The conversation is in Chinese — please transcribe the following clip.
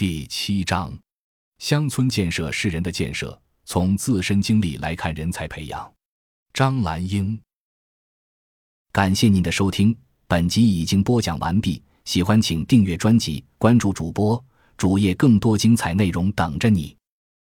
第七章乡村建设是人的建设从自身经历来看人才培养。张兰英感谢您的收听本集已经播讲完毕喜欢请订阅专辑关注主播主页更多精彩内容等着你。